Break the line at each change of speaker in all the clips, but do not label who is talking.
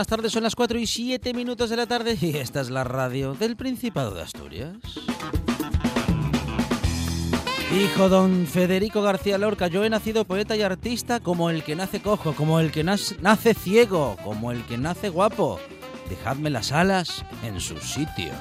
Buenas tardes. Son las 4 y 7 minutos de la tarde y esta es la radio del Principado de Asturias. Hijo don Federico García Lorca, yo he nacido poeta y artista como el que nace cojo, como el que nace ciego, como el que nace guapo. Dejadme las alas en su sitio.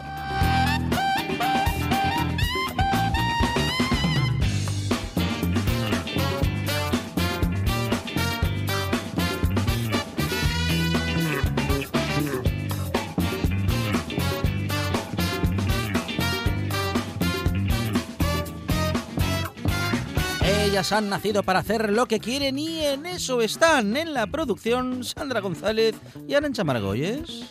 Han nacido para hacer lo que quieren y en eso están en la producción Sandra González y Arancha Margolles.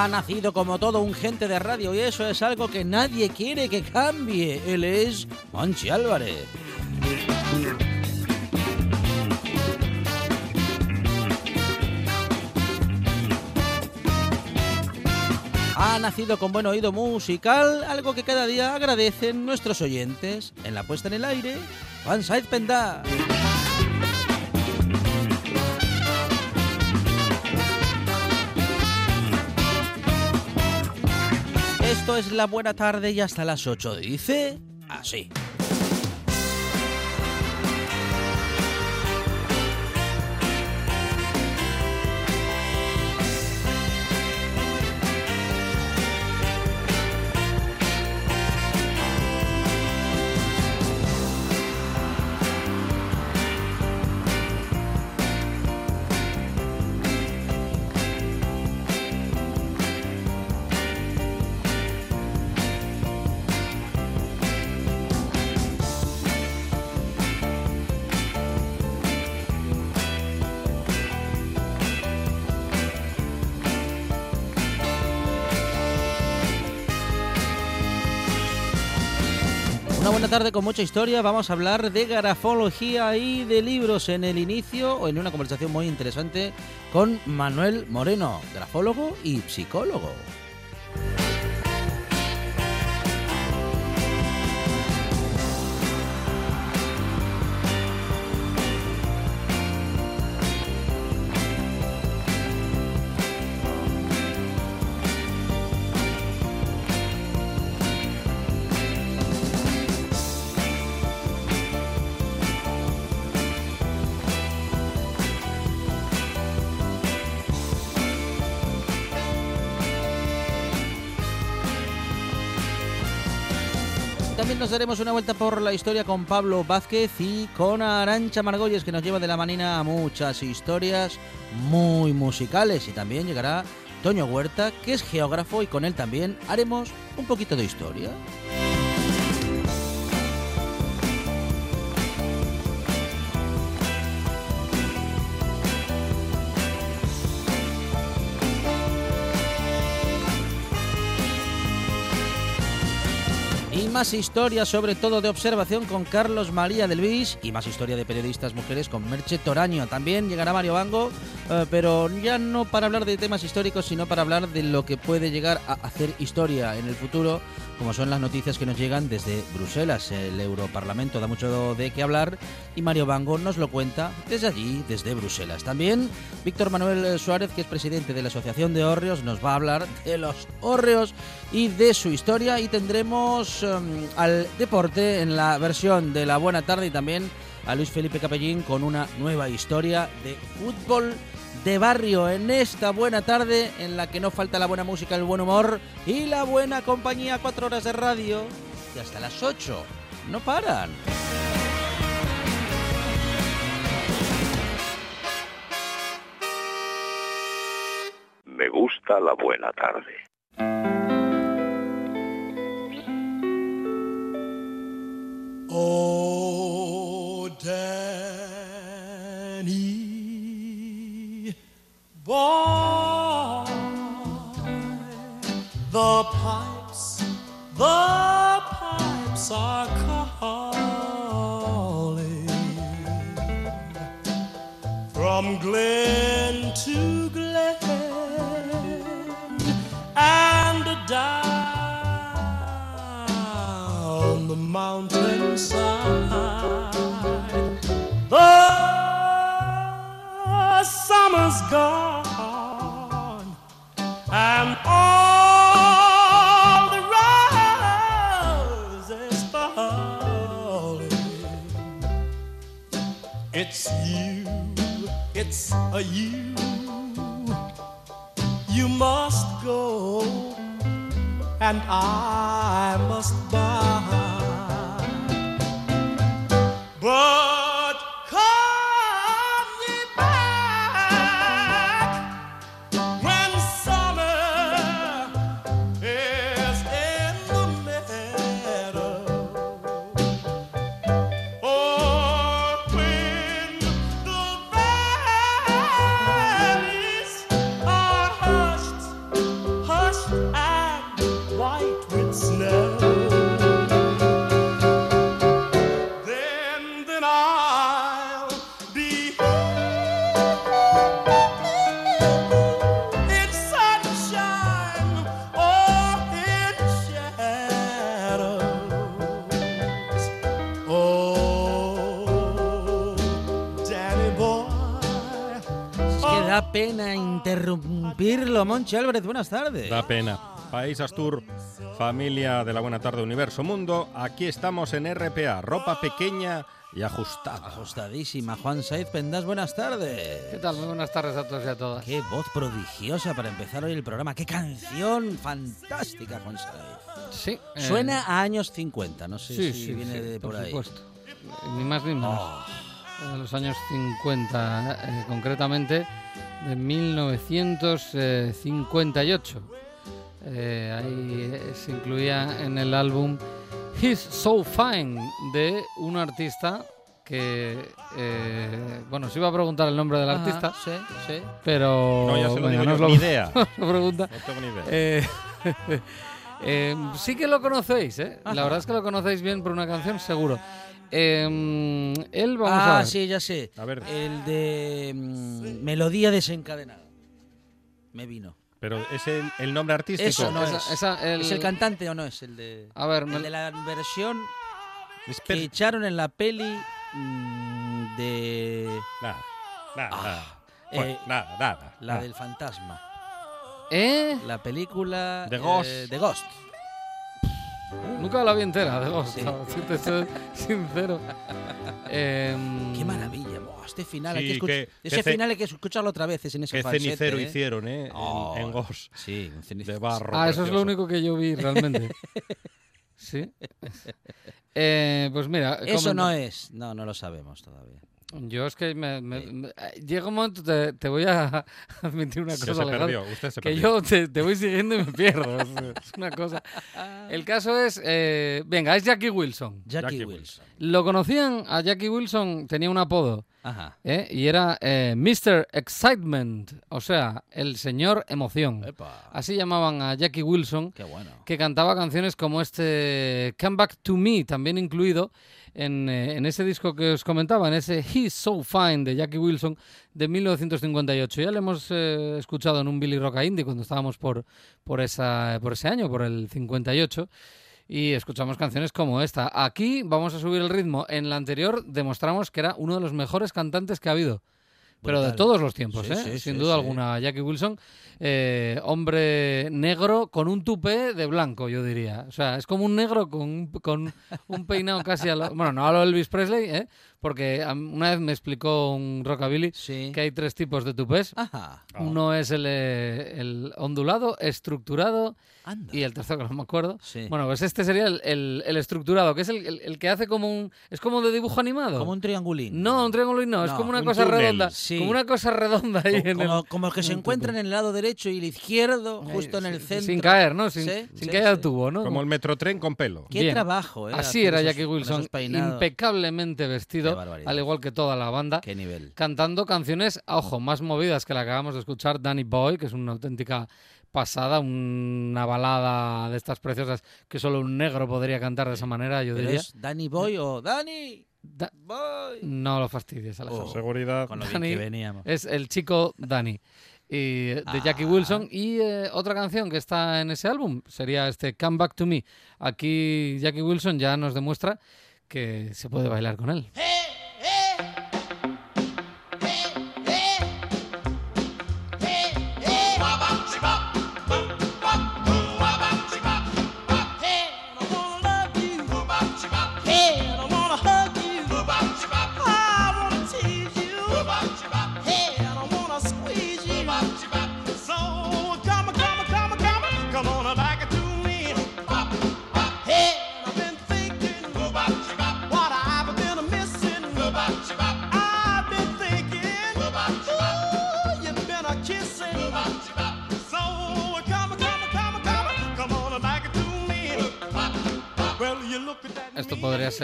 Ha nacido como todo un gente de radio y eso es algo que nadie quiere que cambie. Él es Monchi Álvarez. Ha nacido con buen oído musical, algo que cada día agradecen nuestros oyentes. En la puesta en el aire, Juan Saiz Pendá. Esto es la buena tarde y hasta las 8 dice así. Una buena tarde con mucha historia. Vamos a hablar de grafología y de libros en el inicio o en una conversación muy interesante con Manuel Moreno, grafólogo y psicólogo. Daremos una vuelta por la historia con Pablo Vázquez y con Arancha Margolles, que nos lleva de la manina a muchas historias muy musicales. Y también llegará Toño Huerta, que es geógrafo, y con él también haremos un poquito de historia. Más historias, sobre todo de observación, con Carlos María del Luis. Y más historia de periodistas mujeres con Merche Toraño. También llegará Mario Bango eh, pero ya no para hablar de temas históricos, sino para hablar de lo que puede llegar a hacer historia en el futuro, como son las noticias que nos llegan desde Bruselas. El Europarlamento da mucho de qué hablar y Mario Bango nos lo cuenta desde allí, desde Bruselas. También Víctor Manuel Suárez, que es presidente de la Asociación de Hórreos, nos va a hablar de los hórreos y de su historia y tendremos em, al deporte en la versión de la buena tarde y también a Luis Felipe Capellín con una nueva historia de fútbol de barrio en esta buena tarde en la que no falta la buena música, el buen humor y la buena compañía, cuatro horas de radio y hasta las ocho. No paran.
Me gusta la buena tarde.
Mountainside. The summer's gone and all the roses falling. It's you, it's a you. You must go, and I must buy.
Pena interrumpirlo, Monchi Álvarez, buenas tardes.
Da pena. País Astur, familia de la Buena Tarde Universo Mundo, aquí estamos en RPA, ropa pequeña y ajustada.
Ajustadísima, Juan Saiz Pendas, buenas tardes.
¿Qué tal? Muy buenas tardes a todos y a todas.
Qué voz prodigiosa para empezar hoy el programa. Qué canción fantástica, Juan Saiz.
Sí. eh,
Suena a años 50, no sé
sí,
si
sí,
viene
sí,
de por, ahí.
supuesto. Ni más ni menos.
Oh,
De los años 50, eh, concretamente de 1958. Eh, ahí eh, se incluía en el álbum He's So Fine de un artista que, eh, bueno, se iba a preguntar el nombre del
ajá,
artista,
Sí, sí.
pero...
No, ya se lo digo
no
yo,
lo-
ni idea.
no pregunta.
No tengo ni idea.
Eh, eh, sí que lo conocéis, ¿eh?
Ajá.
La verdad es que lo conocéis bien por una canción, seguro. Eh, él, vamos a
ah,
ver.
sí, ya sé.
A ver.
El de mm, Melodía desencadenada. Me vino.
Pero es el, el nombre artístico.
Eso no
Esa-
es.
esa- el-
¿Es el cantante o no es el de...?
A ver,
El
me-
de la versión que echaron en la peli mm, de...
Nada, nada,
Ah,
nada. Bueno,
eh,
nada, nada.
La
nada.
del fantasma.
¿Eh?
La película...
The
eh,
Ghost.
The Ghost.
Nunca la vi entera, de Ghost,
Sí.
si te soy sincero. Em,
Qué maravilla. Buah, este final hay
Sí,
que escuchar...
qué-
Ese
qué ce-
final hay que escucharlo otra vez. Es en ese
Qué
falsete,
cenicero
¿eh?
hicieron, ¿eh? En-
Oh,
en, Ghost.
Sí, un cenicero.
De barro.
Ah, eso es lo
precioso.
único que yo vi realmente. ¿Sí? Eh, pues mira,
Eso no es... No, no lo sabemos todavía.
Yo es que me, me- eh, llega un momento, te, te voy a admitir una cosa,
se perdió, usted se
que
perdió.
yo te, te voy siguiendo y me pierdo. es, una cosa. El caso es, eh, venga, es Jackie Wilson.
Jackie,
Jackie
Wilson.
¿Lo conocían? A Jackie Wilson tenía un apodo
Ajá.
¿eh? y era eh, Mr. Excitement, o sea, el señor emoción.
Epa.
Así llamaban a Jackie Wilson,
bueno.
que cantaba canciones como este Come Back to Me, también incluido en, eh, en ese disco que os comentaba, en ese He's So Fine de Jackie Wilson de 1958. Ya le hemos escuchado en un Billy Rock Indie cuando estábamos por, por, esa, por ese año, por el 58. Y escuchamos canciones como esta. Aquí vamos a subir el ritmo. En la anterior demostramos que era uno de los mejores cantantes que ha habido. Pero de todos los tiempos,
Sí,
¿eh?
sí,
sin
sí,
duda alguna. Jackie Wilson, eh, hombre negro con un tupé de blanco, yo diría. O sea, es como un negro con, un- con un peinado casi a lo... Bueno, no a lo Elvis Presley, ¿eh? Porque una vez me explicó un rockabilly
Sí.
que hay tres tipos de tupés.
Ajá.
Uno es el, eh, el ondulado, estructurado
Anda.
y el tercero que no me acuerdo.
Sí.
Bueno, pues este sería el, el- el estructurado, que es el, el- el que hace como un... Es como de dibujo animado.
Como un triangulín.
No, un triángulo no, es como una
un
cosa
túnel,
redonda.
sí.
Como una cosa redonda ahí en
Como,
el...
como el que se encuentra en el lado derecho y el izquierdo, justo en el
Sí,
centro.
Sin caer, ¿no? Sin,
Sí,
sin
sí,
caer al
sí.
tubo, ¿no?
Como el metrotren con pelo.
Qué
Bien.
trabajo, ¿eh?
Así era
esos-
Jackie Wilson,
esos peinados. Qué barbaridad.
al igual que toda la banda,
Qué nivel.
cantando canciones, ojo, más movidas que la que acabamos de escuchar, Danny Boy, que es una auténtica pasada, una balada de estas preciosas que solo un negro podría cantar de esa manera, yo
Pero
diría.
es Danny Boy o Danny
Da-
Boy.
no lo fastidies, Alejandro.
Oh.
Seguridad.
Con lo bien que veníamos.
Es el chico Danny. Y de Jackie
Ah.
Wilson. Y eh, otra canción que está en ese álbum sería este Come Back to Me. Aquí Jackie Wilson ya nos demuestra que se puede bailar con él.
What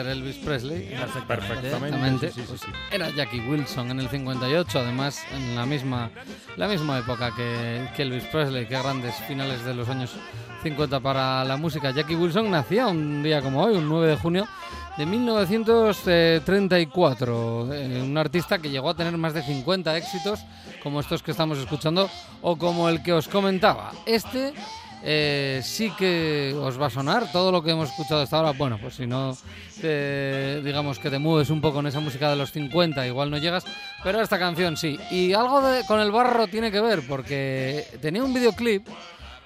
Elvis Presley.
Perfectamente. Sí, sí,
Pues. Era Jackie Wilson en el 58, además en la misma, la misma época que, que Elvis Presley. Qué grandes finales de los años 50 para la música. Jackie Wilson nacía un día como hoy, un 9 de junio de 1934. Eh, un artista que llegó a tener más de 50 éxitos, como estos que estamos escuchando, o como el que os comentaba. Este eh, sí que os va a sonar todo lo que hemos escuchado hasta ahora. Bueno, pues si no, te- digamos que te mueves un poco en esa música de los 50, igual no llegas, pero esta canción sí. Y algo de, con el barro tiene que ver, porque tenía un videoclip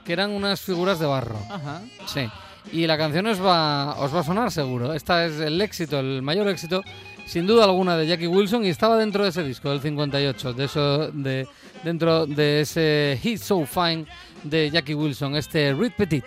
que eran unas figuras de barro.
Ajá.
Sí. Y la canción os va, os va a sonar seguro. Esta es el éxito, el mayor éxito, sin duda alguna, de Jackie Wilson y estaba dentro de ese disco del 58, de eso, de, dentro de ese He's So Fine de Jackie Wilson, este Reed Petit.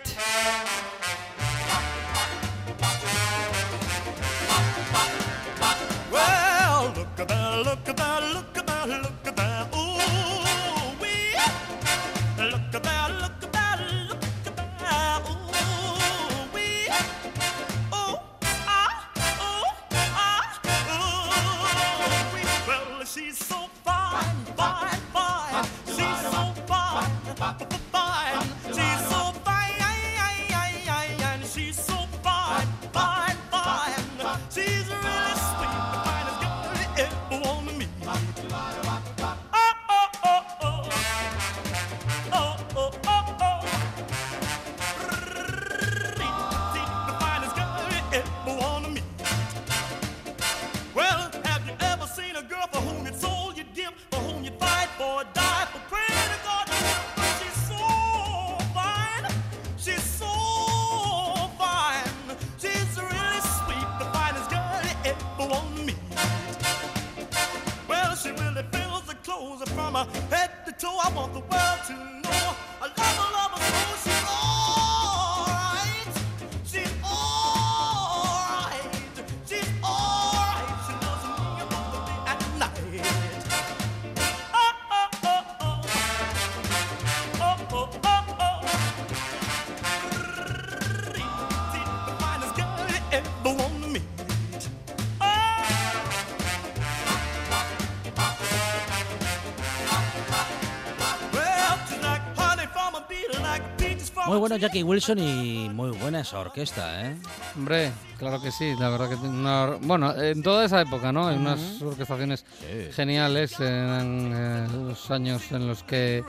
Bueno Jackie Wilson y muy buena esa orquesta, ¿eh?
Hombre, claro que sí, la verdad que una bueno, en toda esa época, ¿no? Hay unas orquestaciones geniales en eh, los años en los que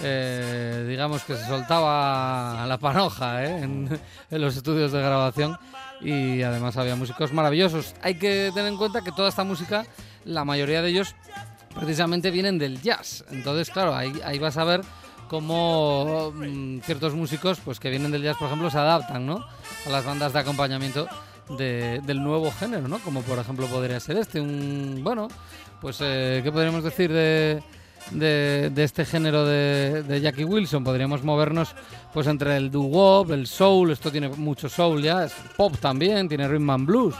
eh, digamos que se soltaba la panoja ¿eh? en, en los estudios de grabación y además había músicos maravillosos. Hay que tener en cuenta que toda esta música, la mayoría de ellos precisamente vienen del jazz. Entonces, claro, ahí, ahí vas a ver cómo mm, ciertos músicos pues que vienen del jazz, por ejemplo, se adaptan ¿no? a las bandas de acompañamiento de- del nuevo género, ¿no? Como por ejemplo podría ser este, un... Bueno, pues eh, ¿qué podríamos decir de, de, de este género de, de Jackie Wilson? Podríamos movernos pues entre el doo-wop, el soul, esto tiene mucho soul ya, es pop también, tiene rhythm and blues.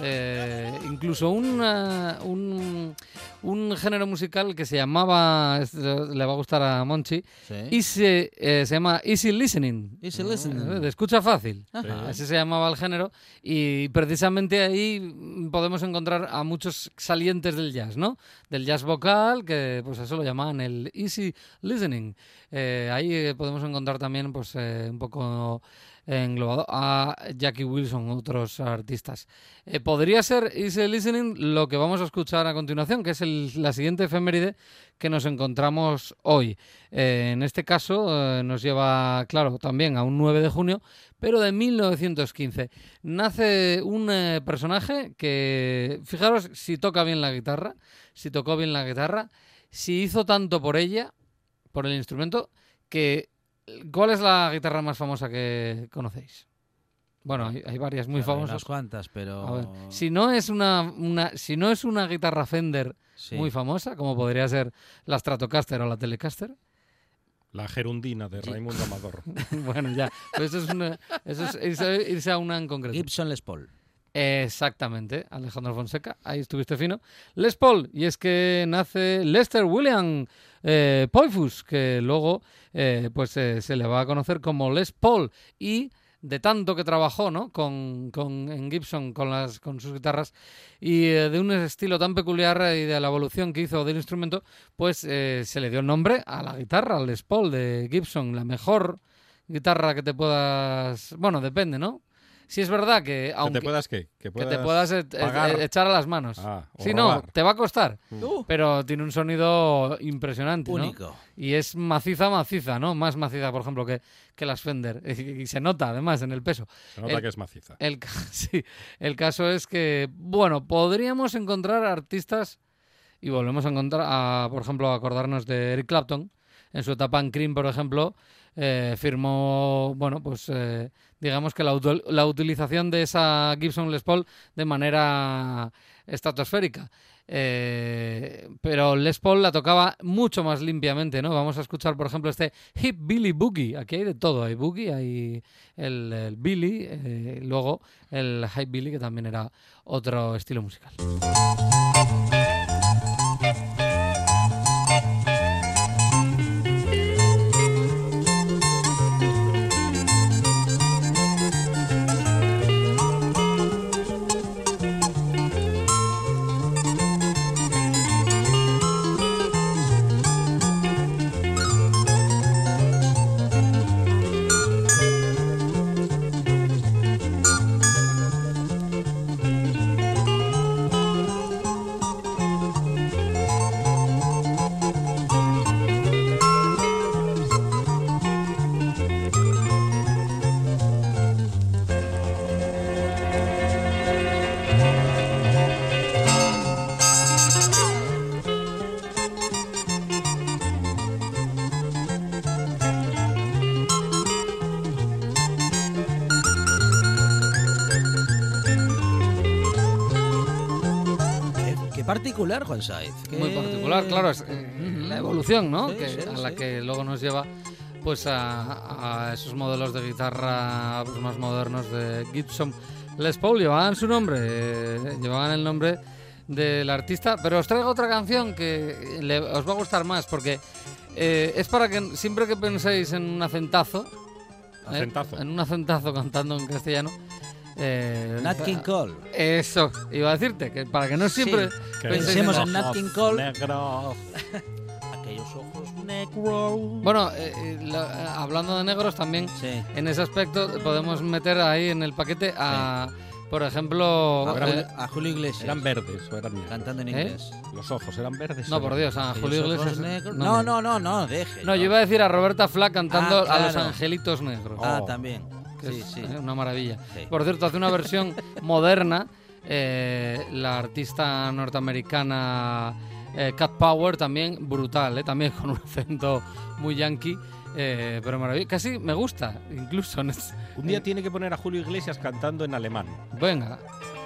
Eh, incluso una- un, un género musical que se llamaba, le va a gustar a Monchi,
Sí.
y se, eh, se llama Easy Listening.
Easy listening.
Eh, De escucha fácil.
Ajá.
Así se llamaba el género. Y precisamente ahí podemos encontrar a muchos salientes del jazz, ¿no? Del jazz vocal, que pues eso lo llamaban el easy listening. Eh, ahí eh, podemos encontrar también pues eh, un poco englobado a Jackie Wilson, otros artistas. Eh, podría ser Easy Listening lo que vamos a escuchar a continuación, que es la siguiente efeméride que nos encontramos hoy. Eh, en este caso eh, nos lleva, claro, también a un 9 de junio, pero de 1915. Nace un personaje que, fijaros si toca bien la guitarra, si tocó bien la guitarra, si hizo tanto por ella, por el instrumento, que... ¿Cuál es la guitarra más famosa que conocéis? Bueno, hay, hay varias muy famosas.
Unas cuantas, pero...
A ver, si no es una, una- si no es una guitarra Fender
Sí.
muy famosa, como podría ser la Stratocaster o la Telecaster,
La gerundina de Raimundo Amador.
bueno, ya, pues eso es, una- eso es irse, irse a una en concreto.
Gibson Les Paul.
Exactamente, Alejandro Fonseca, ahí estuviste fino. Les Paul, y es que nace Lester William eh, Poifus, que luego eh, pues eh, se le va a conocer como Les Paul, y de tanto que trabajó ¿no? con, con- en Gibson con, las, con sus guitarras y eh, de un estilo tan peculiar y de la evolución que hizo del instrumento, pues eh, se le dio el nombre a la guitarra, Les Paul de Gibson, la mejor guitarra que te puedas... Bueno, depende, ¿no? Si es verdad que
¿Que
aunque
te puedas qué? Que,
que te puedas e- e-
pagar.
echar a las manos.
Ah, o
si no,
robar.
te va a costar.
Uh,
Pero tiene un sonido impresionante, ¿no?
único.
Y es maciza, maciza, ¿no? Más maciza, por ejemplo, que, que las Fender. Y se nota, además, en el peso.
Se nota
el-
que es maciza.
El, sí, el caso es que, bueno, podríamos encontrar artistas y volvemos a encontrar, a, por ejemplo, a acordarnos de Eric Clapton. En su etapa en Cream, por ejemplo, eh, firmó, bueno, pues eh, digamos que la, la utilización de esa Gibson Les Paul de manera estratosférica. Eh, pero Les Paul la tocaba mucho más limpiamente, ¿no? Vamos a escuchar, por ejemplo, este Hip Billy Boogie. Aquí hay de todo, hay boogie, hay el, Billy, luego el High Billy, que también era otro estilo musical.
Particular, Juan Saiz. qué-
Muy particular, claro, es eh, la evolución, ¿no?
Sí,
que,
sí,
a la
sí.
que luego nos lleva pues a, a esos modelos de guitarra pues, más modernos de Gibson Les Paul. Llevaban su nombre, eh, llevaban el nombre del artista, pero os traigo otra canción que le- os va a gustar más porque eh, es para que siempre que penséis en un acentazo, ¿eh?
Acentazo.
en un acentazo cantando en castellano, eh,
Nat King Cole.
Eso, iba a decirte, que para que no siempre
Sí,
Que
pensemos
en-
Nat King Cole.
Negro.
Aquellos ojos negro.
Bueno, eh, eh, la- eh, hablando de negros también,
Sí.
en ese aspecto podemos meter ahí en el paquete a, por ejemplo...
A,
eh,
Julio- a Julio Iglesias.
¿Eran verdes o eran negros?
Cantando en
¿Eh?
inglés.
Los ojos eran verdes.
no, por Dios, a Julio Iglesias...
negros.
no,
No, no, no, no, deje.
No, yo iba a decir a Roberta Flack cantando
Ah,
a los
claro.
angelitos negros.
Ah,
Oh.
también.
Que
Sí,
es
sí.
una maravilla. Por cierto, hace una versión moderna eh, la artista norteamericana eh, Cat Power, también brutal, eh, también con un acento muy yankee, eh, pero maravilloso. Casi me gusta, incluso.
Un día tiene que poner a Julio Iglesias cantando en alemán.
Venga,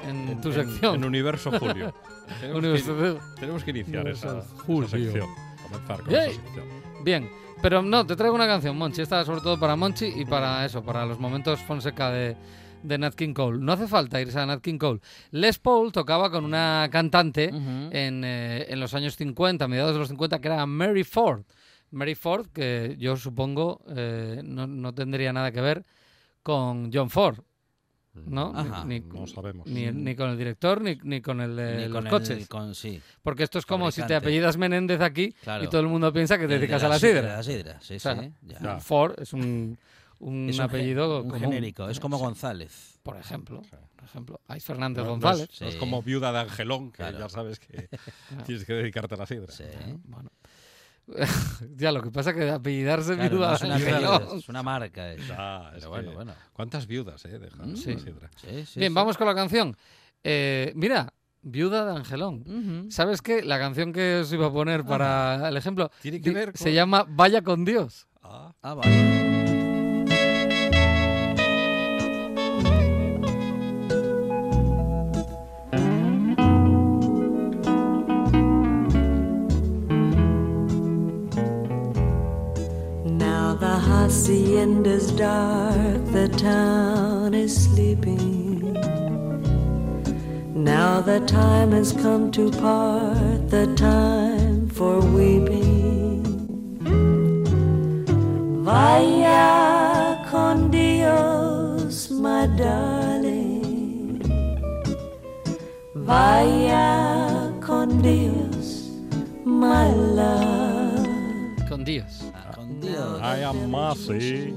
en, tu sección.
En Universo Julio. tenemos,
Universo
que,
de-
tenemos que iniciar esa,
Universo
esa
Julio.
sección. Comenzar con esa sección.
Bien, pero no, te traigo una canción, Monchi. Esta sobre todo para Monchi y para eso, para los momentos Fonseca de, de Nat King Cole. No hace falta irse a Nat King Cole. Les Paul tocaba con una cantante en, eh, en los años 50, mediados de los 50, que era Mary Ford. Mary Ford, que yo supongo eh, no, no tendría nada que ver con John Ford, ¿no?
Ajá.
Ni,
No sabemos.
ni, ni con el director ni, ni con el de
Ni
los
con el-
coches.
con- sí,
Porque esto es como si te apellidas Menéndez aquí
claro.
y todo el mundo piensa que te
El de
dedicas a la
sidra,
sidra.
La sidra, sí,
O sea,
sí. ya.
Ford es un, un
Es un
apellido
ge- un
común,
genérico, es como González.
Por ejemplo, por ejemplo, hay Fernández
No, no
González.
es, no es
Sí.
como viuda de Angelón, que
Claro.
ya sabes que tienes que dedicarte a la sidra.
Sí.
Bueno. ya, lo que pasa es que apellidarse
Claro,
viuda
no es,
de
apellido, una marca. eso. Pero bueno, bueno.
¿Cuántas viudas, eh?
Sí.
la sidra.
Sí, sí,
Bien,
sí.
vamos con la canción. Eh, mira, Viuda de Angelón. ¿Sabes qué? La canción que os iba a poner para el ejemplo
Tiene que
se llama Vaya con Dios.
Ah,
Ah, vale.
Dark, the town is sleeping. Now the time has come to part, the time for weeping. Vaya con Dios, my darling. Vaya
I am Masi.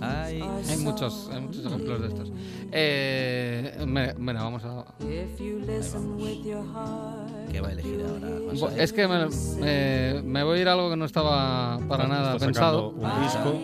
Ay.
Hay muchos, hay muchos ejemplos de estos. Eh, me- bueno, vamos a...
Heart.
¿Qué va a elegir ahora?
Es que me, me- me voy a ir a algo que no estaba para nada pensado.
un disco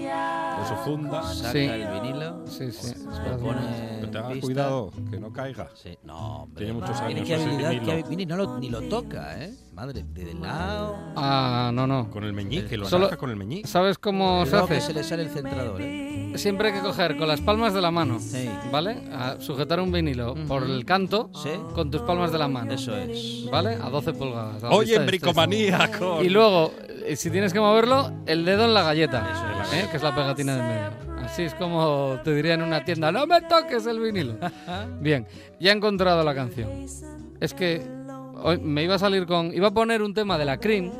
de su funda.
Saca
Sí.
el vinilo.
Sí, sí.
Lo pone
Pero tenga cuidado, que no caiga.
Sí. No, hombre.
Tiene muchos años
qué
ese
habilidad. mire, no lo, ni lo toca, ¿eh? Madre, de del lado.
Ah, no, no.
Con el meñique, lo
Solo-
con el meñique.
¿Sabes cómo se
que
hace?
se le sale el centrador, ¿eh?
Siempre hay que coger con las palmas de la mano,
Sí.
¿vale? A sujetar un vinilo por el canto
Sí.
con tus palmas de la mano,
Eso es.
¿vale? A 12 pulgadas. a
Oye, en
de estrés.
bricomanía con...
Y luego, eh, si tienes que moverlo, el dedo en la galleta,
Eso
¿eh? que es la pegatina Así es como te diría en una tienda, no me toques el vinilo. Bien, ya he encontrado la canción. Es que hoy me iba a salir con... Iba a poner un tema de la Cream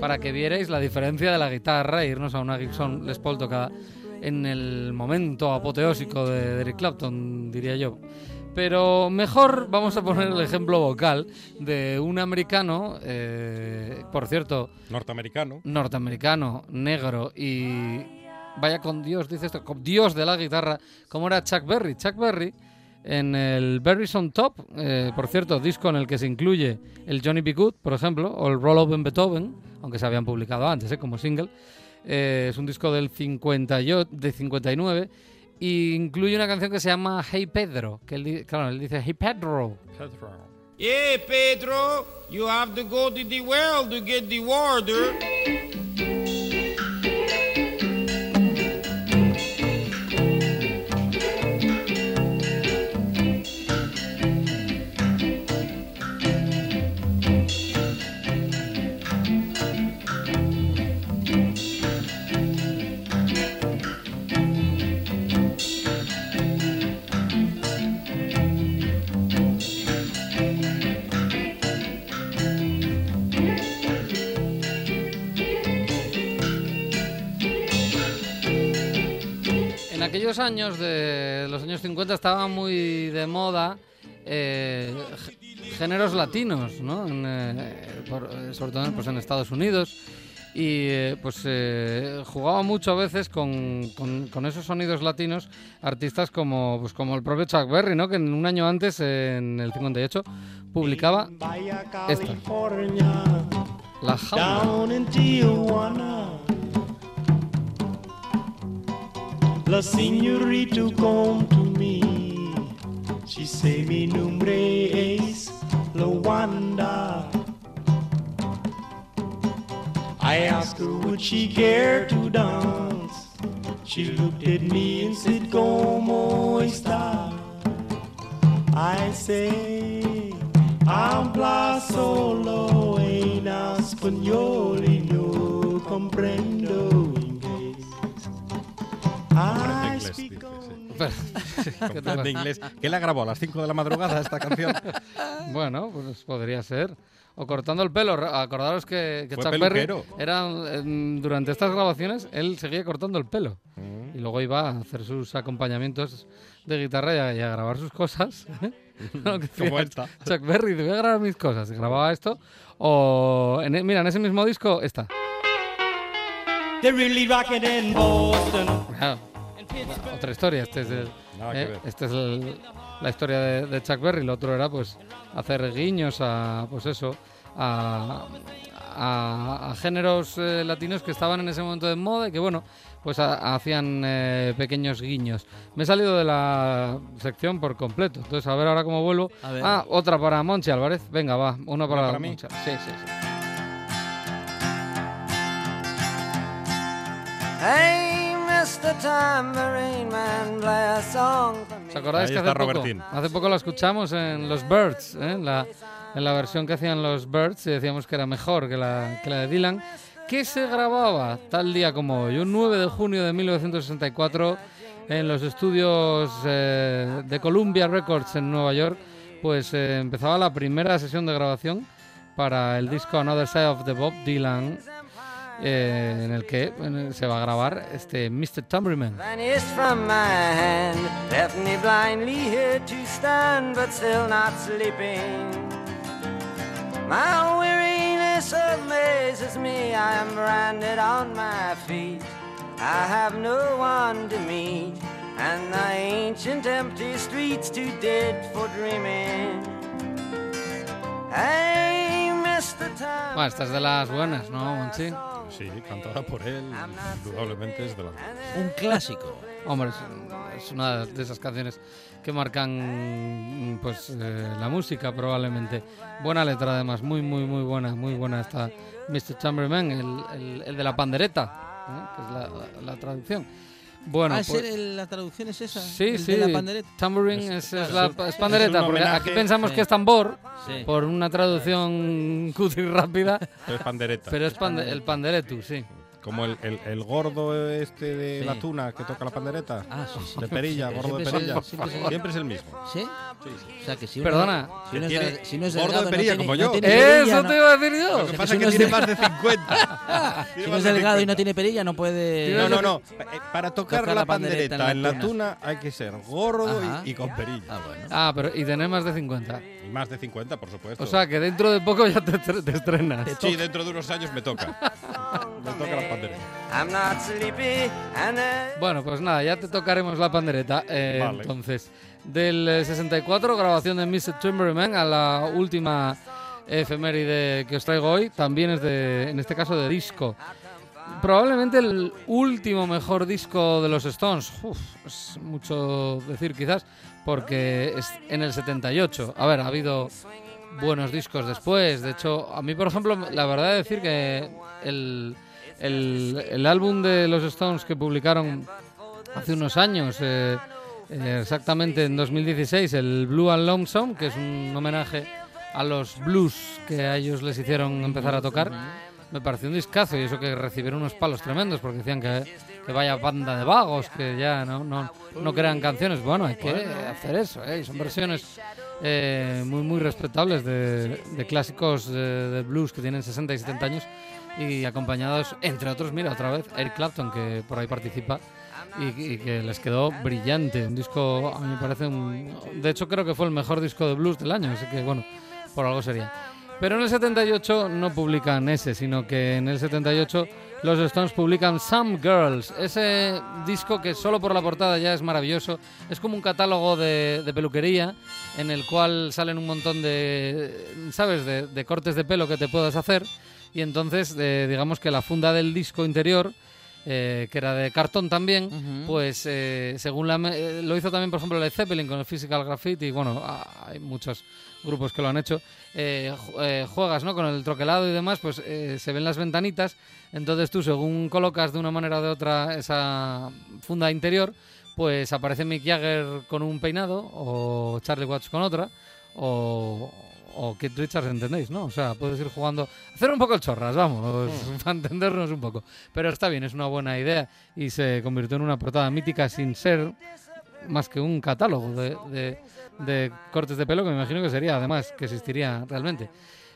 para que vierais la diferencia de la guitarra e irnos a una Gibson Les Paul tocada en el momento apoteósico de Eric Clapton, diría yo. Pero mejor vamos a poner el ejemplo vocal de un americano, eh, por cierto,
Norteamericano.
norteamericano, negro y vaya con Dios, dice esto, Dios de la guitarra, como era Chuck Berry. Chuck Berry en el Berries on Top, eh, por cierto, disco en el que se incluye el Johnny B. Good, por ejemplo, o el Roll Up in Beethoven, aunque se habían publicado antes, eh, como single. Eh, es un disco del 58, de 59 y incluye una canción que se llama Hey Pedro, que claro, él dice Hey Pedro.
Yeah, Pedro, you have to go to the well to get the water.
Aquellos años de los años 50 estaba muy de moda eh, géneros latinos, ¿no? En, eh, por- sobre todo pues, en Estados Unidos. y eh, pues eh, jugaba mucho a veces con, con- con esos sonidos latinos artistas como pues como el propio Chuck Berry, ¿no? Que en un año antes, en el 58, publicaba esta, La Jaula.
La señorita come to me. She say mi nombre es Lawanda. I asked her would she care to dance. She looked at me and said, Como está? I say, habla solo en español y no comprendo inglés,
dice,
only
¿Qué te
Comprende
pasa?
inglés. ¿Qué la grabó a las 5 de la madrugada esta canción?
Bueno, pues podría ser. O cortando el pelo. Acordaros que, que Chuck Berry era, durante estas grabaciones él seguía cortando el pelo.
Mm.
Y luego iba a hacer sus acompañamientos de guitarra y a, y a grabar sus cosas.
Como esta.
Chuck Berry, te voy a grabar mis cosas. Grababa esto. O, en e- mira, en ese mismo disco, esta.
They're really rocking in Boston.
Otra historia. Este es, el-
Nada que
eh,
ver.
este es el- la historia de, de Chuck Berry. Lo otro era, pues, hacer guiños a, pues eso, a, a- a géneros eh, latinos que estaban en ese momento de moda y que, bueno, pues ha- hacían eh, pequeños guiños. Me he salido de la sección por completo. Entonces, a ver ahora cómo vuelvo. Ah, otra para Monchi Álvarez. Venga, va. Una para,
para?
Monchi. Sí, sí, sí.
Hey,
¿Os acordáis
Ahí
que hace poco, hace poco la escuchamos en los Birds, ¿eh? en, la, en la versión que hacían los Birds y decíamos que era mejor que la, que la de Dylan, que se grababa tal día como hoy, un 9 de junio de 1964 en los estudios eh, de Columbia Records en Nueva York, pues eh, empezaba la primera sesión de grabación para el disco Another Side of the Bob Dylan, eh, en el que en el- se va a grabar este Mr.
Sleeping. My weariness amazes me, I am branded on my feet. I have no one to meet, and the ancient empty streets too dead for dreaming.
Bueno, esta es de las buenas, ¿no, Monchi?
Sí, cantada por él, indudablemente es de la...
Un clásico.
Hombre, es, es una de esas canciones que marcan pues eh, la música probablemente. Buena letra además, muy, muy, muy buena, muy buena esta Mr. Chamberlain, el, el- el de la pandereta, ¿eh? que es la, la- la traducción. Bueno,
ah, ¿es
pues-
el- la traducción es esa?
Sí,
¿El
sí.
de la pandereta?
Tambourine es, es la
es-
es pandereta,
es
porque aquí pensamos
Sí.
que es tambor,
Sí.
por una traducción cutre y rápida,
Es pandereta.
pero es pande- el panderetu, sí.
Como el, el- el gordo este de
Sí.
la tuna que toca la pandereta.
Ah, sí, sí.
De perilla,
Sí,
gordo de
siempre es el-
perilla.
siempre es el-
Siempre es el mismo.
¿Sí? O sea que si uno-
Perdona.
si uno, es,
Tiene
del- si uno es
gordo de
delgado no
perilla,
tiene-
como
no
yo.
tiene perilla,
Eso
no-
te iba a decir yo.
Lo que pasa
si
es que tiene
de-
más de 50.
Si uno es delgado y no tiene perilla, no puede...
No, no, no. Eh, Para tocar,
Tocar
la
pandereta
pandereta
en la
tuna hay que ser gordo y- con perilla.
Ah, bueno.
Ah, pero y tener más de 50.
Y más de 50, por supuesto.
O sea, que dentro de poco ya te, te estrenas.
sí, dentro de unos años me toca. me toca la pandereta.
I'm not sleepy, and
Bueno, pues nada, ya te tocaremos la pandereta. eh,
Vale.
Entonces, del eh, 64, grabación de Mr. Timberman a la última efeméride que os traigo hoy, también es de, en este caso, de disco. Probablemente el último mejor disco de los Stones. Uf, es mucho decir quizás, porque es en el 78. A ver, ha habido buenos discos después. De hecho, a mí, por ejemplo, la verdad es decir que el, el, álbum de los Stones que publicaron hace unos años, eh, eh, exactamente en 2016, el Blue and Lonesome, que es un homenaje a los blues que a ellos les hicieron empezar a tocar. Me pareció un discazo y eso que recibieron unos palos tremendos porque decían que, que vaya banda de vagos, que ya no, no, no crean canciones. Bueno, hay que hacer eso, ¿eh? Son versiones eh, muy, muy respetables de, de clásicos de, de blues que tienen 60 y 70 años y acompañados, entre otros, mira, otra vez, Eric Clapton, que por ahí participa y, y que les quedó brillante. Un disco, a mí me parece un... De hecho, creo que fue el mejor disco de blues del año, así que bueno, por algo sería. Pero en el 78 no publican ese, sino que en el 78 los Stones publican Some Girls, ese disco que solo por la portada ya es maravilloso. Es como un catálogo de, de peluquería en el cual salen un montón de, ¿sabes?, de, de cortes de pelo que te puedas hacer. Y entonces, eh, digamos que la funda del disco interior, eh, que era de cartón también, pues eh, según la, eh, lo hizo también, por ejemplo, Led Zeppelin con el Physical Graffiti, y bueno, ah, hay muchos grupos que lo han hecho, eh, eh, juegas ¿no? con el troquelado y demás, pues se ven las ventanitas, entonces tú según colocas de una manera o de otra esa funda interior, pues aparece Mick Jagger con un peinado o Charlie Watts con otra, o, o Keith Richards, ¿entendéis? ¿no? O sea, puedes ir jugando, hacer un poco el chorras, vamos, para entendernos un poco. Pero está bien, es una buena idea y se convirtió en una portada mítica sin ser más que un catálogo de, de- de cortes de pelo que me imagino que sería, además, que existiría realmente.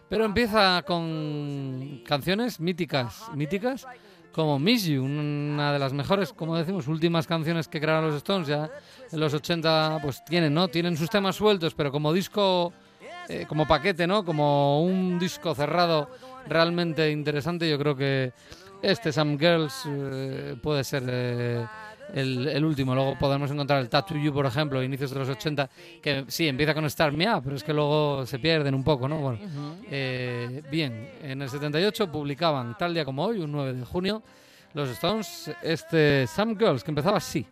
Pero empieza con canciones míticas, míticas, como Miss You, una de las mejores, como decimos, últimas canciones que crearon los Stones. Ya en los 80, pues tienen, ¿no? Tienen sus temas sueltos, pero como disco, eh, como paquete, ¿no? Como un disco cerrado realmente interesante, yo creo que este Some Girls eh, puede ser eh, el, el último. Luego podemos encontrar el Tattoo You, por ejemplo, inicios de los 80, que sí, empieza con Start Me Up, pero es que luego se pierden un poco, ¿no? Bueno, eh, bien, en el 78 publicaban, tal día como hoy, un 9 de junio, los Stones, este Some Girls, que empezaba así.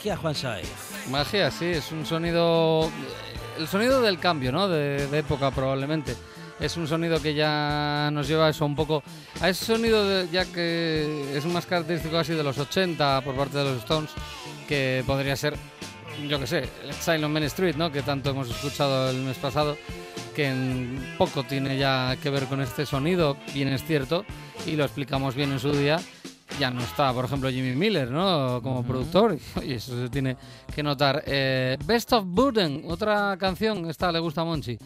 Magia, Juan Saez.
Magia, sí, es un sonido. El sonido del cambio, ¿no? De, época, probablemente. Es un sonido que ya nos lleva eso un poco. A ese sonido, ya que es más característico así de los 80 por parte de los Stones, que podría ser, yo que sé, el Silent Main Street, ¿no? Que tanto hemos escuchado el mes pasado, que poco tiene ya que ver con este sonido, bien es cierto, y lo explicamos bien en su día ya no está, por ejemplo, Jimmy Miller, ¿no? Como productor, y eso se tiene que notar. Eh, Best of Burden, otra canción, esta le gusta a Monchi,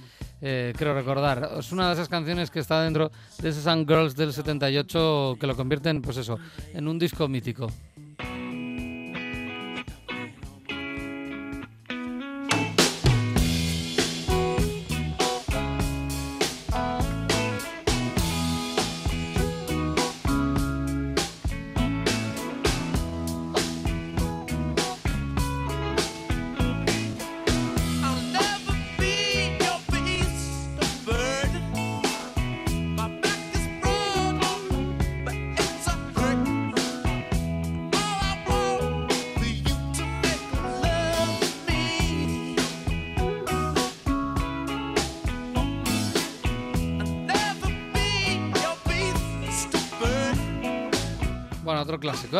eh, creo recordar. Es una de esas canciones que está dentro de Sun Girls del 78 que lo convierten, pues eso, en un disco mítico.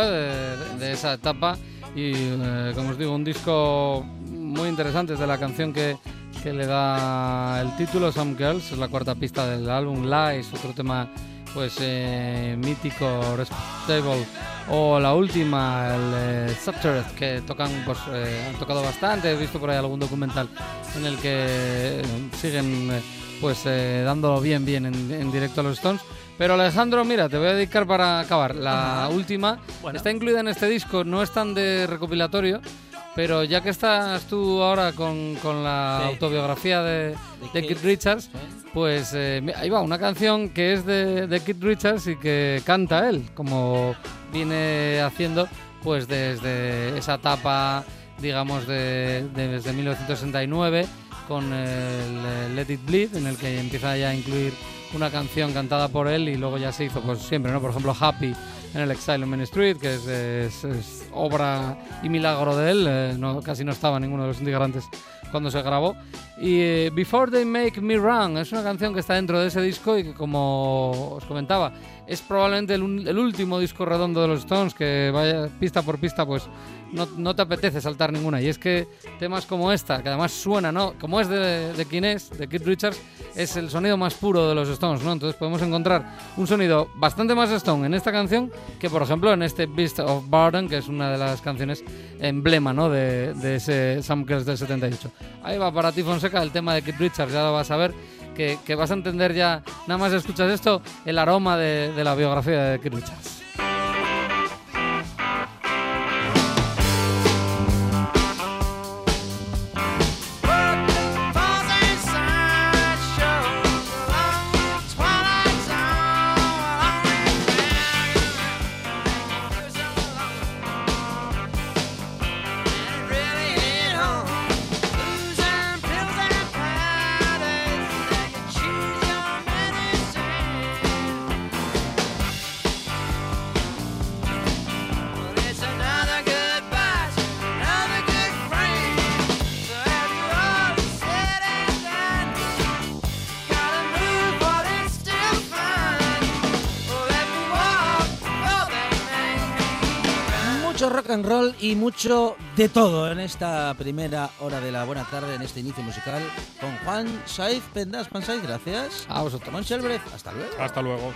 De, esa etapa y eh, como os digo, un disco muy interesante es de la canción que, que le da el título Some Girls, es la cuarta pista del álbum Lies, otro tema pues eh, mítico Respectable o la última, el eh, que tocan, pues eh, han tocado bastante. He visto por ahí algún documental en el que siguen pues eh, dándolo bien, bien en, en directo a los Stones. Pero Alejandro, mira, te voy a dedicar para acabar. La última
Bueno.
está incluida en este disco, no es tan de recopilatorio, pero ya que estás tú ahora con, con la
Sí.
autobiografía de, de Richards,
sí.
pues eh, ahí va, una canción que es de, de Keith Richards y que canta él, como viene haciendo pues desde esa etapa, digamos, de, de- desde 1969 con el, eh, Let It Bleed, en el que empieza ya a incluir una canción cantada por él y luego ya se hizo pues siempre, ¿no? Por ejemplo, Happy en el Exile on Main Street, que es, es- es obra y milagro de él, eh, no, casi no estaba ninguno de los integrantes cuando se grabó. Y eh, Before They Make Me Run es una canción que está dentro de ese disco y que como os comentaba, es probablemente el, el último disco redondo de los Stones que vaya pista por pista, pues no, no te apetece saltar ninguna. Y es que temas como esta, que además suena, ¿no? Como es de, de quién es, de Keith Richards, es el sonido más puro de los Stones, ¿no? Entonces podemos encontrar un sonido bastante más Stone en esta canción que, por ejemplo, en este Beast of Burden, que es una de las canciones emblema, ¿no? De, de ese Sam del 78. Ahí va para ti, Fonseca, el tema de Keith Richards, ya lo vas a ver. Que, que vas a entender ya, nada más escuchas esto, el aroma de, de la biografía de Keith Richards.
And
roll y mucho de todo en esta primera hora de la buena tarde, en este inicio musical, con Juan Saiz Pendas. Juan Saiz, gracias.
A vosotros.
Shelbreth, hasta luego.
Hasta luego.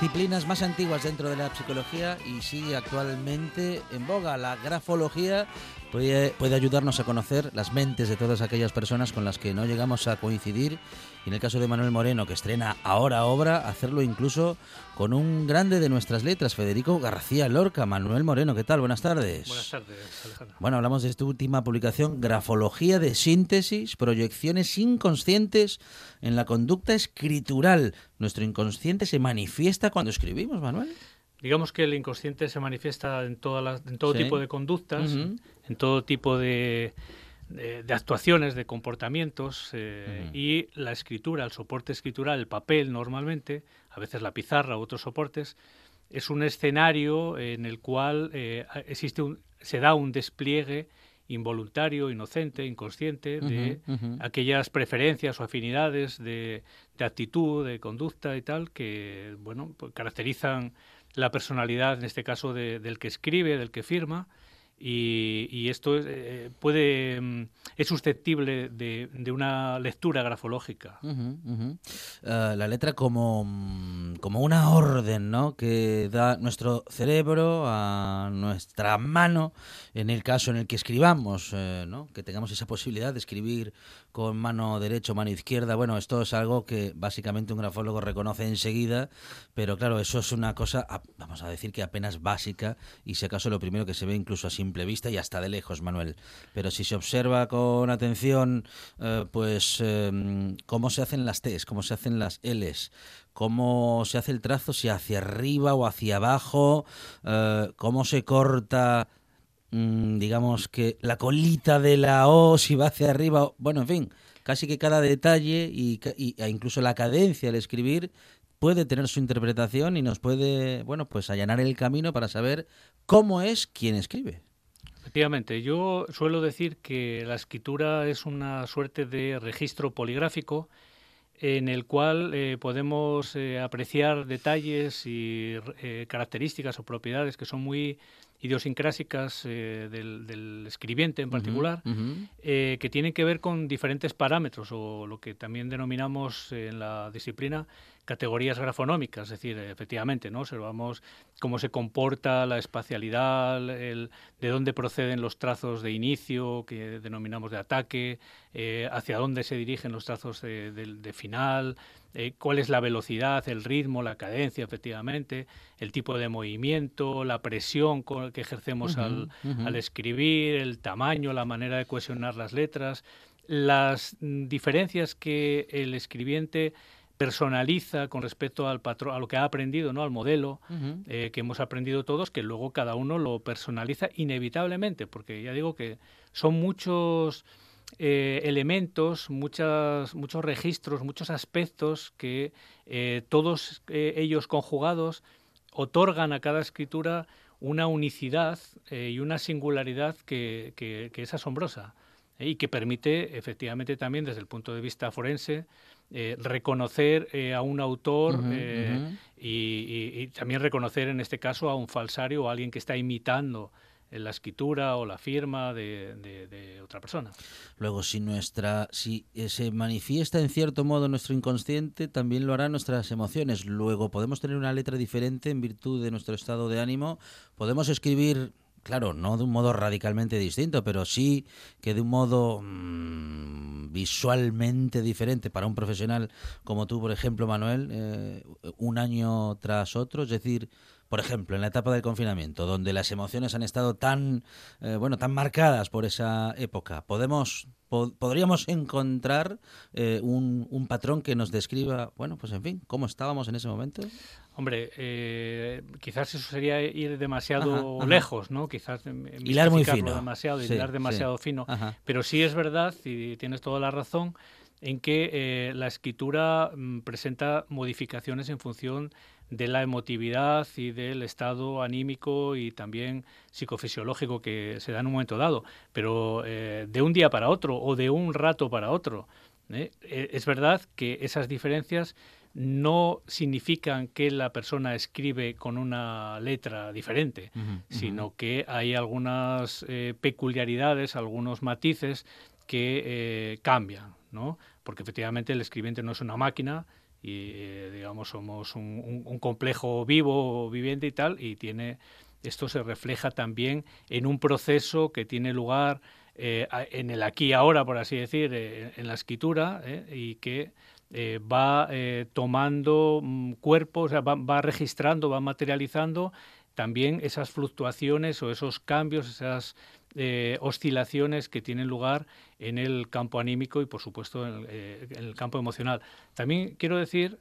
Disciplinas más antiguas dentro de la psicología y sigue actualmente en boga. La grafología puede, puede ayudarnos a conocer las mentes de todas aquellas personas con las que no llegamos a coincidir. Y en el caso de Manuel Moreno, que estrena ahora obra, hacerlo incluso con un grande de nuestras letras, Federico García Lorca. Manuel Moreno, ¿qué tal? Buenas tardes.
Buenas tardes, Alejandro.
Bueno, hablamos de esta última publicación, Grafología de síntesis, proyecciones inconscientes en la conducta escritural. Nuestro inconsciente se manifiesta cuando escribimos, Manuel.
Digamos que el inconsciente se manifiesta en, todas las, en todo
Sí.
tipo de conductas,
Ujú.
En todo tipo de, de- de actuaciones, de comportamientos, eh, y la escritura, el soporte escritural, el papel normalmente, a veces la pizarra u otros soportes, es un escenario en el cual eh, existe un, se da un despliegue involuntario, inocente, inconsciente, de aquellas preferencias o afinidades de, de actitud, de conducta y tal, que bueno, pues caracterizan la personalidad, en este caso, de- del que escribe, del que firma, y, y esto es, eh, puede mm, es susceptible de, de una lectura grafológica.
Eh, la letra como, mm, como una orden, ¿no? Que da nuestro cerebro a nuestra mano, en el caso en el que escribamos, eh, ¿no? Que tengamos esa posibilidad de escribir con mano derecha o mano izquierda. Bueno, esto es algo que básicamente un grafólogo reconoce enseguida, pero claro, eso es una cosa, vamos a decir que apenas básica, y si acaso lo primero que se ve incluso a simple vista y hasta de lejos, Manuel. Pero si se observa con atención, eh, pues eh, cómo se hacen las T's, cómo se hacen las L's, cómo se hace el trazo, si hacia arriba o hacia abajo, eh, cómo se corta digamos que la colita de la O si va hacia arriba, bueno, en fin, casi que cada detalle y- e incluso la cadencia al escribir puede tener su interpretación y nos puede, bueno, pues allanar el camino para saber cómo es quien escribe.
Efectivamente, yo suelo decir que la escritura es una suerte de registro poligráfico en el cual eh, podemos eh, apreciar detalles y eh, características o propiedades que son muy idiosincrásicas eh, del, del escribiente en particular, eh, que tienen que ver con diferentes parámetros o lo que también denominamos en la disciplina categorías grafonómicas, es decir, efectivamente, ¿no? Observamos cómo se comporta la espacialidad, el, de dónde proceden los trazos de inicio, que denominamos de ataque, eh, hacia dónde se dirigen los trazos de, de- de final, eh, cuál es la velocidad, el ritmo, la cadencia, efectivamente, el tipo de movimiento, la presión con que ejercemos al, al escribir, el tamaño, la manera de cohesionar las letras, las mm, diferencias que el escribiente personaliza con respecto al patrón, a lo que ha aprendido, ¿no? al modelo eh, que hemos aprendido todos, que luego cada uno lo personaliza inevitablemente, porque ya digo que son muchos eh, elementos, muchas, muchos registros, muchos aspectos que eh, todos eh, ellos conjugados otorgan a cada escritura una unicidad y una singularidad que, que- que es asombrosa y que permite efectivamente también desde el punto de vista forense eh, reconocer eh, a un autor eh, y, y- y también reconocer en este caso a un falsario o a alguien que está imitando la escritura o la firma de, de- otra persona.
Luego, si nuestra, si eh, se manifiesta en cierto modo nuestro inconsciente, también lo harán nuestras emociones. Luego, podemos tener una letra diferente en virtud de nuestro estado de ánimo. Podemos escribir, claro, no de un modo radicalmente distinto, pero sí que de un modo mm, visualmente diferente para un profesional como tú, por ejemplo, Manuel, eh, un año tras otro. Es decir, por ejemplo, en la etapa del confinamiento, donde las emociones han estado tan, eh, bueno, tan marcadas por esa época, podemos, po- podríamos encontrar eh, un, un patrón que nos describa, bueno, pues en fin, cómo estábamos en ese momento.
Hombre, eh, quizás eso sería ir demasiado
Ajá, ajá.
lejos, ¿no? Quizás em,
Hilar muy fino.
demasiado,
Sí,
hilar
sí.
demasiado fino.
Ajá.
Pero sí es verdad, y tienes toda la razón, en que eh, la escritura mm, presenta modificaciones en función de la emotividad y del estado anímico y también psicofisiológico que se da en un momento dado, pero eh, de un día para otro o de un rato para otro. ¿eh? Eh, Es verdad que esas diferencias no significan que la persona escribe con una letra diferente, sino que hay algunas eh, peculiaridades, algunos matices que cambian, ¿no? Porque efectivamente el escribiente no es una máquina y, eh, digamos, somos un, un- complejo vivo, viviente y tal, y tiene esto se refleja también en un proceso que tiene lugar eh, en el aquí ahora, por así decir, eh, en la escritura, y que va tomando mm, cuerpo, o sea, va, va registrando, va materializando también esas fluctuaciones o esos cambios, esas eh, oscilaciones que tienen lugar en el campo anímico y, por supuesto, en el, eh, en el campo emocional. También quiero decir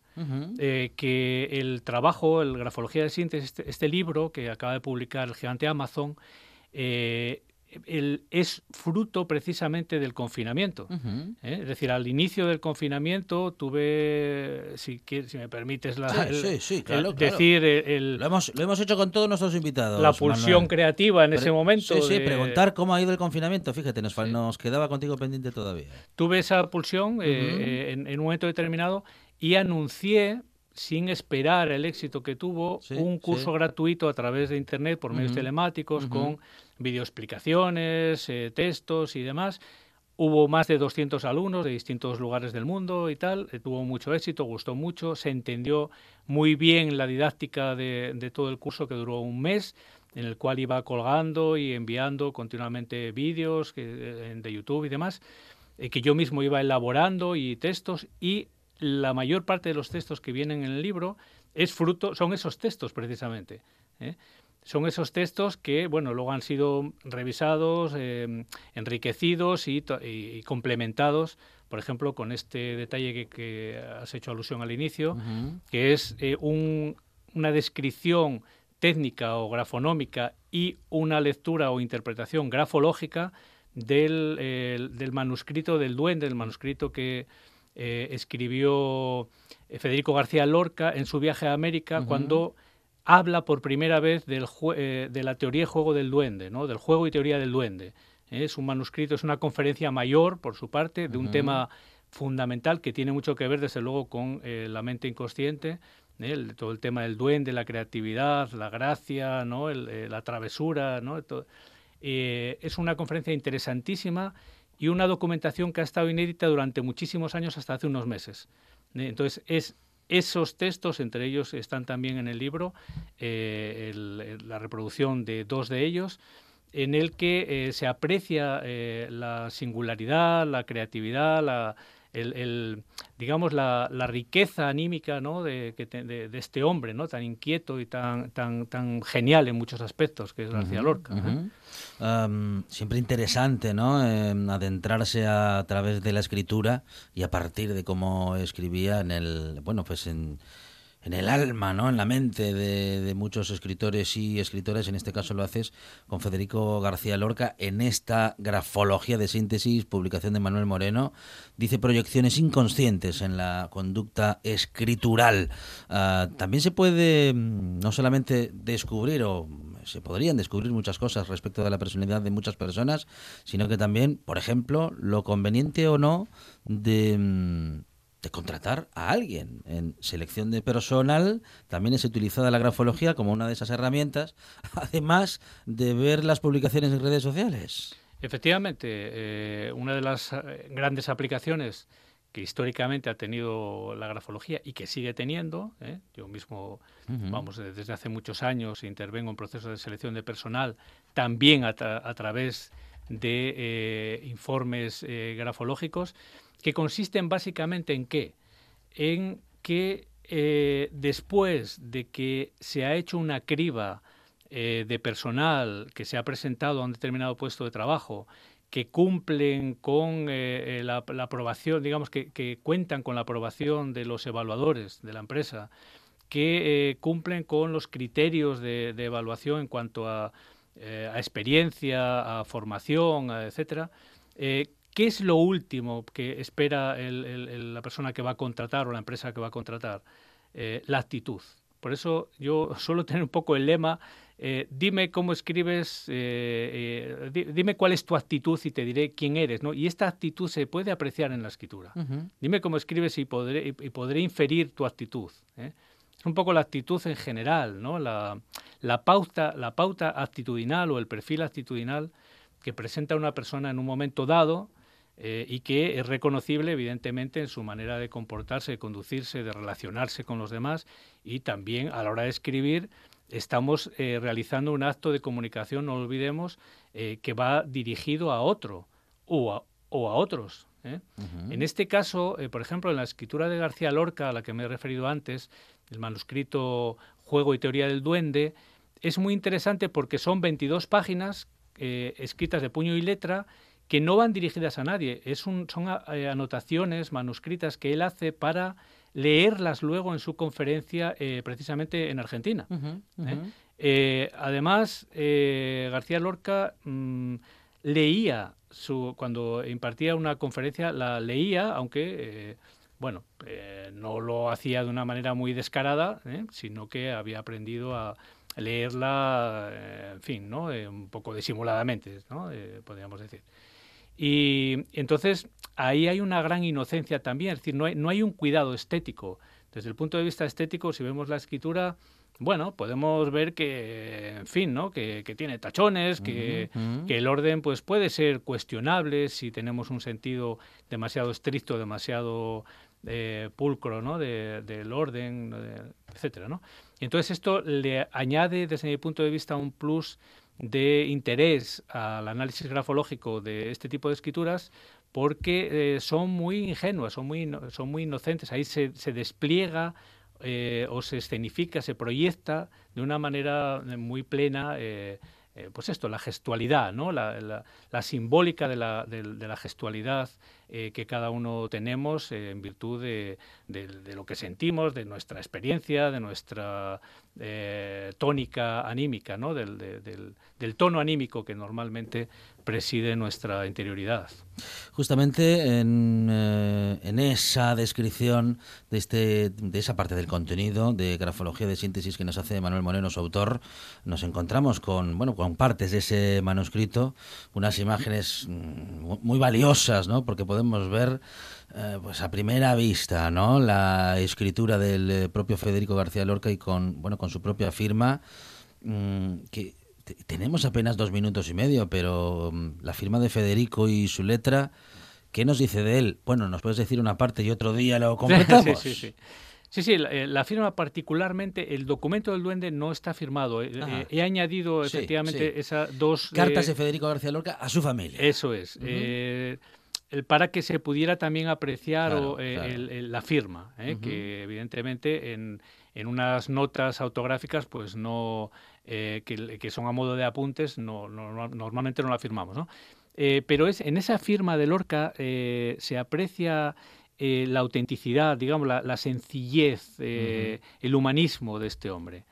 eh, que el trabajo, el Grafología de Síntesis, este, este libro que acaba de publicar el gigante Amazon, el- es fruto precisamente del confinamiento.
Ujú.
¿eh? Es decir, al inicio del confinamiento tuve, si, si me permites la,
Sí,
el-
sí, sí,
el
claro, claro.
decir, el-
Lo hemos, lo hemos hecho con todos nuestros invitados.
la pulsión
Manuel.
creativa en ese momento.
Sí, sí,
de-
preguntar cómo ha ido el confinamiento. Fíjate, nos, nos quedaba contigo pendiente todavía.
tuve esa pulsión eh, eh, en, en un momento determinado y anuncié, sin esperar el éxito que tuvo,
Sí,
un curso
sí.
gratuito a través de Internet por medios telemáticos con videoexplicaciones, eh, textos y demás. Hubo más de 200 alumnos de distintos lugares del mundo y tal. eh, tuvo mucho éxito, gustó mucho, se entendió muy bien la didáctica de, de todo el curso que duró un mes en el cual iba colgando y enviando continuamente vídeos eh, de YouTube y demás eh, que yo mismo iba elaborando y textos y la mayor parte de los textos que vienen en el libro es fruto son esos textos precisamente ¿eh? son esos textos que bueno luego han sido revisados eh, enriquecidos y, complementados por ejemplo con este detalle que, que has hecho alusión al inicio que es eh, un- una descripción técnica o grafonómica y una lectura o interpretación grafológica del, del manuscrito del duende, del manuscrito que eh, escribió eh, Federico García Lorca en su viaje a América cuando habla por primera vez del eh, de la teoría y juego del duende, ¿no? del juego y teoría del duende. Es un manuscrito, es una conferencia mayor, por su parte, de un tema fundamental que tiene mucho que ver, desde luego, con eh, la mente inconsciente, ¿eh? El- todo el tema del duende, la creatividad, la gracia, ¿no? El- eh, la travesura. es una conferencia interesantísima y una documentación que ha estado inédita durante muchísimos años hasta hace unos meses. ¿eh? Entonces, es esos textos, entre ellos están también en el libro, eh, la reproducción de dos de ellos, en el que eh, se aprecia la singularidad, la creatividad, la, el, el, digamos la, la riqueza anímica ¿no? de, de- de este hombre ¿no? tan inquieto y tan, tan, tan genial en muchos aspectos, que es García Lorca. ¿eh?
Siempre interesante, ¿no? Em, adentrarse a, través de la escritura y a partir de cómo escribía en el, bueno, pues en, en el alma, ¿no? En la mente de, de muchos escritores y escritoras. En este caso lo haces con Federico García Lorca en esta grafología de síntesis, publicación de Manuel Moreno. Dice proyecciones inconscientes en la conducta escritural. Ah, también se puede mm, no solamente descubrir o se podrían descubrir muchas cosas respecto de la personalidad de muchas personas, sino que también, por ejemplo, lo conveniente o no de, mm, de contratar a alguien. En selección de personal también es utilizada la grafología como una de esas herramientas, además de ver las publicaciones en redes sociales.
Efectivamente, eh, una de las eh, grandes aplicaciones que históricamente ha tenido la grafología y que sigue teniendo, ¿eh? yo mismo, vamos, desde hace muchos años intervengo en procesos de selección de personal, también a, tra- a través de eh, informes grafológicos, que consisten básicamente en qué? En que eh, después de que se ha hecho una criba eh, de personal que se ha presentado a un determinado puesto de trabajo, que cumplen con eh, la, aprobación, digamos que, cuentan con la aprobación de los evaluadores de la empresa, que cumplen con los criterios de, evaluación en cuanto a, a experiencia, a formación, etcétera. ¿Qué es lo último que espera el- el- el- la persona que va a contratar o la empresa que va a contratar? Eh, la actitud. Por eso yo suelo tener un poco el lema, eh, dime cómo escribes, eh, di- dime cuál es tu actitud y te diré quién eres. ¿no? Y esta actitud se puede apreciar en la escritura. Dime cómo escribes y podré, y, y podré inferir tu actitud. Es un poco la actitud en general, ¿no? la, la, pauta, la pauta actitudinal o el perfil actitudinal que presenta una persona en un momento dado eh, y que es reconocible, evidentemente, en su manera de comportarse, de conducirse, de relacionarse con los demás y también a la hora de escribir estamos eh, realizando un acto de comunicación, no olvidemos, eh, que va dirigido a otro o a, o a otros. ¿eh? En este caso, eh, por ejemplo, en la escritura de García Lorca, a la que me he referido antes, el manuscrito Juego y Teoría del Duende, es muy interesante porque son 22 páginas eh, escritas de puño y letra que no van dirigidas a nadie. Es un, son a- eh, anotaciones manuscritas que él hace para leerlas luego en su conferencia eh, precisamente en Argentina. ¿eh? Eh, además, eh, García Lorca mm, leía su, cuando impartía una conferencia, la leía, aunque bueno, eh, no lo hacía de una manera muy descarada, ¿eh? sino que había aprendido a leerla, eh, en fin, ¿no? Un poco disimuladamente, ¿no? Podríamos decir. Y entonces ahí hay una gran inocencia también, es decir, no hay, no hay un cuidado estético. Desde el punto de vista estético, si vemos la escritura, bueno, podemos ver que, en fin, ¿no? Que, que tiene tachones, que, que el orden pues puede ser cuestionable si tenemos un sentido demasiado estricto, demasiado eh, pulcro, ¿no? De- del orden, de- etcétera, ¿no? Y entonces esto le añade, desde mi punto de vista, un plus de interés al análisis grafológico de este tipo de escrituras porque eh, son muy ingenuas, son muy, son muy inocentes. Ahí se, despliega eh, o se escenifica, se proyecta de una manera eh, muy plena, pues esto, la gestualidad, ¿no? la, la- simbólica de la, de la gestualidad eh, que cada uno tenemos eh, en virtud de, de- de lo que sentimos, de nuestra experiencia, de nuestra eh, tónica anímica, ¿no? del, de- del- del tono anímico que normalmente preside nuestra interioridad.
Justamente en, eh, en esa descripción de, este, de esa parte del contenido de grafología de síntesis que nos hace Manuel Moreno, su autor, nos encontramos con, bueno, con partes de ese manuscrito, unas imágenes mm, mu- muy valiosas, ¿no? porque podemos ver eh, pues a primera vista ¿no? la escritura del eh, propio Federico García Lorca y con, bueno, con su propia firma, mm, que te- tenemos apenas dos minutos y medio, pero mm, la firma de Federico y su letra, ¿qué nos dice de él? Bueno, nos puedes decir una parte y otro día lo completamos.
Sí, sí, sí. Sí, sí, la, eh, la firma particularmente, el documento del duende no está firmado.
Ajá.
he añadido
Sí,
efectivamente
sí.
esas dos...
Cartas
eh,
de Federico García Lorca a su familia.
Eso es. Eh, para que se pudiera también apreciar
Claro,
o, eh,
claro.
el- el- la firma, eh, que evidentemente en, en unas notas autográficas, pues no, eh, que, que son a modo de apuntes, no, no- no- normalmente no la firmamos, ¿no? Eh, pero es en esa firma de Lorca se aprecia la autenticidad, digamos, la, la sencillez, el humanismo de este hombre.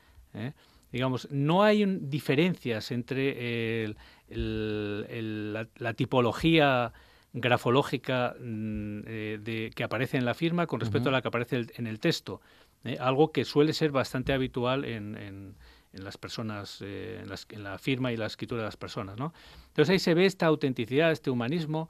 Digamos, no hay un- diferencias entre el- la tipología grafológica mm, eh, de, que aparece en la firma con respecto a la que aparece el- en el texto. ¿eh? Algo que suele ser bastante habitual en, en- en las personas, eh, en, las- en la firma y la escritura de las personas. ¿no? Entonces ahí se ve esta autenticidad, este humanismo.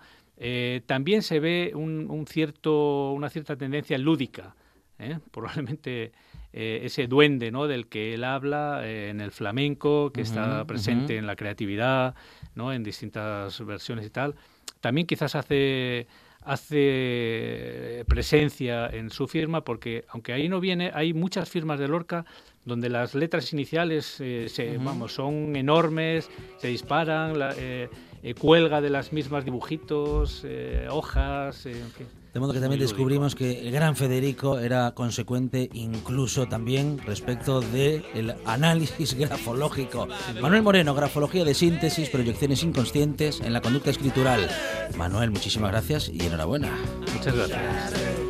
también se ve un, un cierto, una cierta tendencia lúdica. Probablemente ese duende ¿no? del que él habla en el flamenco, que está presente en la creatividad, ¿no? en distintas versiones y tal, también quizás hace hace presencia en su firma porque aunque ahí no viene hay muchas firmas de Lorca donde las letras iniciales eh, se, vamos son enormes se disparan la- eh, eh, cuelga de las mismas dibujitos eh, hojas eh, en fin.
De modo que también descubrimos que el gran Federico era consecuente incluso también respecto del análisis grafológico. Manuel Moreno, grafología de síntesis, proyecciones inconscientes en la conducta escritural. Manuel, muchísimas gracias y enhorabuena.
muchas gracias